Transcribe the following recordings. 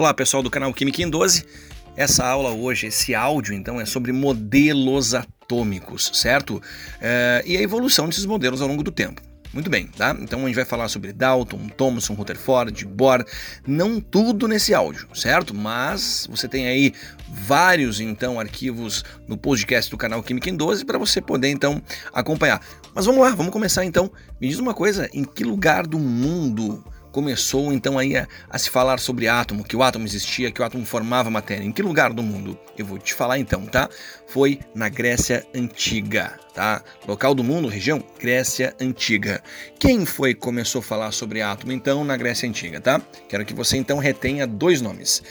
Olá pessoal do canal Química em 12. Essa aula hoje, esse áudio então é sobre modelos atômicos, certo? É, e a evolução desses modelos ao longo do tempo. Muito bem, tá? Então a gente vai falar sobre Dalton, Thomson, Rutherford, Bohr, não tudo nesse áudio, certo? Mas você tem aí vários então arquivos no podcast do canal Química em 12 para você poder então acompanhar. Mas vamos lá, vamos começar então. Me diz uma coisa, em que lugar do mundo começou então aí a, a, se falar sobre átomo, que o átomo existia, que o átomo formava matéria. Em que lugar do mundo? Eu vou te falar então, tá? Foi na Grécia Antiga, tá? Local do mundo, região Grécia Antiga. Quem foi que começou a falar sobre átomo então na Grécia Antiga, tá? Quero que você então retenha dois nomes: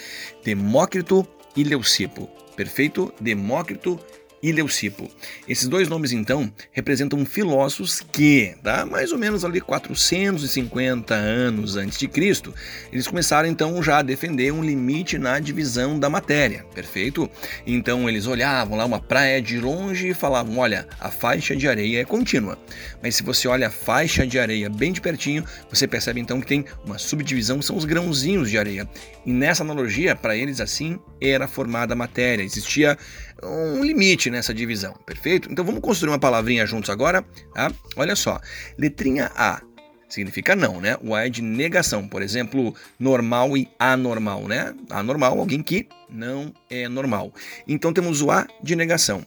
Demócrito e Leucipo. Perfeito? Demócrito e Leucipo. Esses dois nomes, então, representam filósofos que, tá, mais ou menos ali 450 anos antes de Cristo, eles começaram então já a defender um limite na divisão da matéria, perfeito? Então eles olhavam lá uma praia de longe e falavam, olha, a faixa de areia é contínua. Mas se você olha a faixa de areia bem de pertinho, você percebe então que tem uma subdivisão, são os grãozinhos de areia. E nessa analogia, para eles assim, era formada a matéria, existia um limite nessa divisão, perfeito? Então vamos construir uma palavrinha juntos agora, tá? Olha só, letrinha A significa não, né? O A é de negação, por exemplo, normal e anormal, né? Anormal, alguém que não é normal. Então temos o A de negação.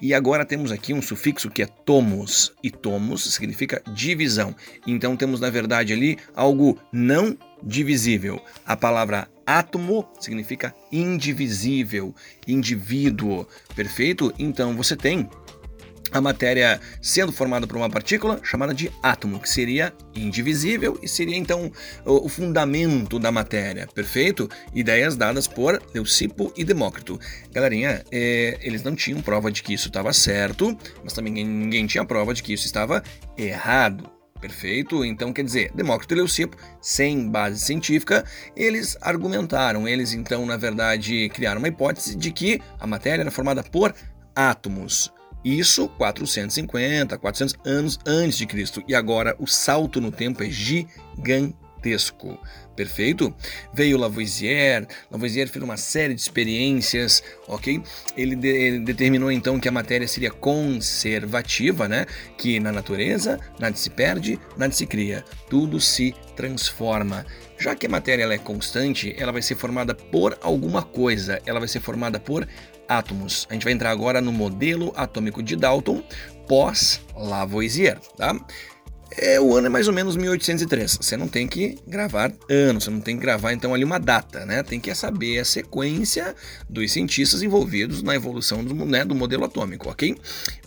E agora temos aqui um sufixo que é tomos, e tomos significa divisão. Então temos na verdade ali algo não divisível. A palavra átomo significa indivisível, indivíduo, perfeito? Então você tem a matéria sendo formada por uma partícula chamada de átomo, que seria indivisível e seria então o fundamento da matéria, perfeito? Ideias dadas por Leucipo e Demócrito. Galerinha, é, eles não tinham prova de que isso estava certo, mas também ninguém tinha prova de que isso estava errado. Perfeito? Então, quer dizer, Demócrito e Leucipo, sem base científica, eles argumentaram, eles então, na verdade, criaram uma hipótese de que a matéria era formada por átomos. Isso 450, 400 anos antes de Cristo. E agora o salto no tempo é Perfeito? Veio Lavoisier, Lavoisier fez uma série de experiências, ok? Ele, de, ele, determinou então que a matéria seria conservativa, né? Que na natureza nada se perde, nada se cria, tudo se transforma. Já que a matéria ela é constante, ela vai ser formada por alguma coisa, ela vai ser formada por átomos. A gente vai entrar agora no modelo atômico de Dalton pós Lavoisier, tá? É, o ano é mais ou menos 1803. Você não tem que gravar ano, você não tem que gravar então ali uma data, né? Tem que saber a sequência dos cientistas envolvidos na evolução do, né, do modelo atômico, ok?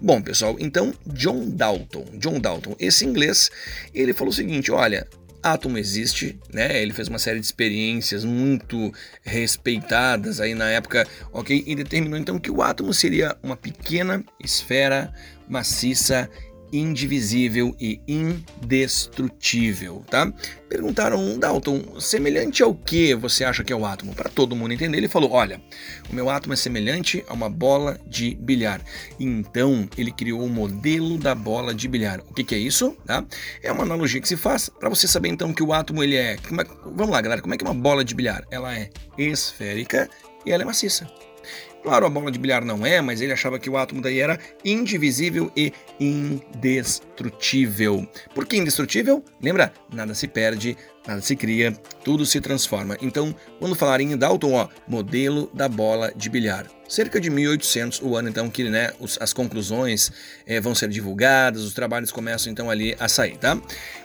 Bom, pessoal, então John Dalton, John Dalton, esse inglês, ele falou o seguinte: olha, átomo existe, né? Ele fez uma série de experiências muito respeitadas aí na época, ok? E determinou então que o átomo seria uma pequena esfera maciça indivisível e indestrutível, tá? Perguntaram, Dalton, semelhante ao que você acha que é o átomo? Para todo mundo entender, ele falou: olha, o meu átomo é semelhante a uma bola de bilhar. Então, ele criou o modelo da bola de bilhar. O que, que é isso? Tá? É uma analogia que se faz para você saber então que o átomo ele é. é vamos lá, galera, como é que é uma bola de bilhar? Ela é esférica e ela é maciça. Claro, a bola de bilhar não é, mas ele achava que o átomo daí era indivisível e indestrutível. Por que indestrutível? Lembra? Nada se perde, nada se cria, tudo se transforma. Então, quando falarem em Dalton, ó, modelo da bola de bilhar. Cerca de 1800, o ano então que né, os, as conclusões é, vão ser divulgadas, os trabalhos começam então ali a sair, tá?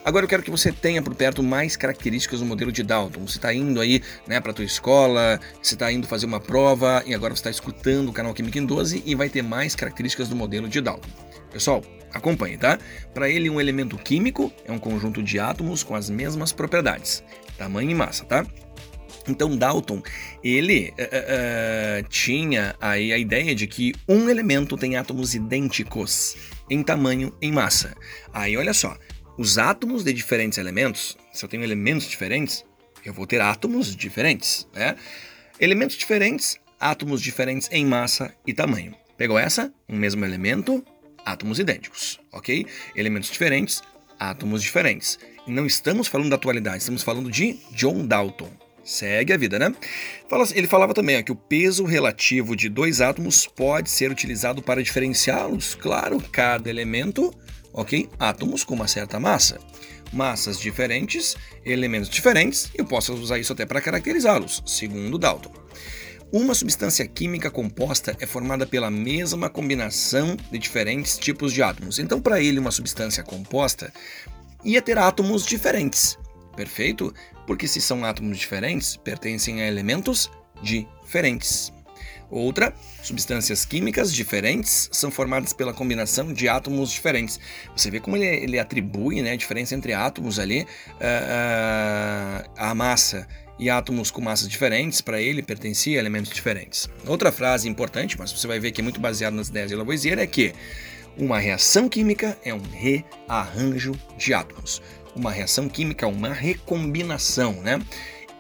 Agora eu quero que você tenha por perto mais características do modelo de Dalton. Você está indo aí né, para tua escola, você está indo fazer uma prova e agora você está escutando o canal Química em 12 e vai ter mais características do modelo de Dalton. Pessoal, acompanhe, tá? Para ele, um elemento químico é um conjunto de átomos com as mesmas propriedades, tamanho e massa, tá? Então Dalton, ele uh, uh, tinha aí a ideia de que um elemento tem átomos idênticos em tamanho e massa. Aí olha só, os átomos de diferentes elementos, se eu tenho elementos diferentes, eu vou ter átomos diferentes, né? Elementos diferentes, átomos diferentes em massa e tamanho. Pegou essa? Um mesmo elemento, átomos idênticos, ok? Elementos diferentes, átomos diferentes. E não estamos falando da atualidade, estamos falando de John Dalton, Segue a vida, né? Ele falava também ó, que o peso relativo de dois átomos pode ser utilizado para diferenciá-los. Claro, cada elemento, ok? Átomos com uma certa massa. Massas diferentes, elementos diferentes, eu posso usar isso até para caracterizá-los, segundo Dalton. Uma substância química composta é formada pela mesma combinação de diferentes tipos de átomos. Então, para ele, uma substância composta ia ter átomos diferentes. Perfeito? porque se são átomos diferentes, pertencem a elementos diferentes. Outra, substâncias químicas diferentes são formadas pela combinação de átomos diferentes. Você vê como ele, ele atribui né, a diferença entre átomos ali, uh, uh, a massa e átomos com massas diferentes, para ele pertencia a elementos diferentes. Outra frase importante, mas você vai ver que é muito baseado nas ideias de Lavoisier, é que uma reação química é um rearranjo de átomos uma reação química, uma recombinação, né?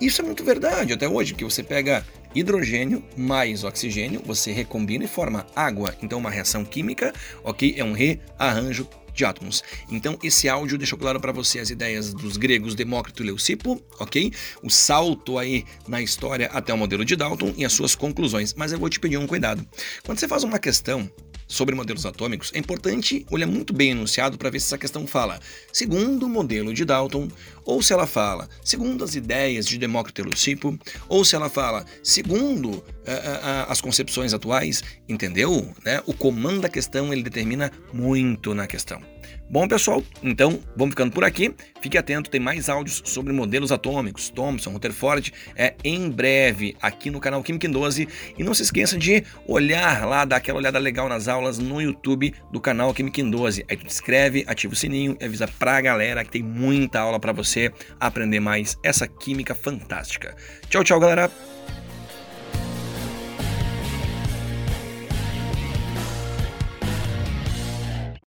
Isso é muito verdade até hoje, que você pega hidrogênio mais oxigênio, você recombina e forma água. Então, uma reação química, ok, é um rearranjo de átomos. Então, esse áudio deixou claro para você as ideias dos gregos Demócrito e Leucipo, ok? O salto aí na história até o modelo de Dalton e as suas conclusões. Mas eu vou te pedir um cuidado. Quando você faz uma questão sobre modelos atômicos, é importante olhar muito bem enunciado para ver se essa questão fala segundo o modelo de Dalton, ou se ela fala segundo as ideias de Demócrito e Leucipo, ou se ela fala segundo uh, uh, as concepções atuais, entendeu? Né? O comando da questão ele determina muito na questão. Bom, pessoal, então vamos ficando por aqui. Fique atento, tem mais áudios sobre modelos atômicos, Thomson, Rutherford, é em breve aqui no canal Química em 12. E não se esqueça de olhar lá, dar aquela olhada legal nas aulas no YouTube do canal Química em 12. Aí tu te inscreve, ativa o sininho e avisa pra galera que tem muita aula para você aprender mais essa química fantástica. Tchau, tchau, galera!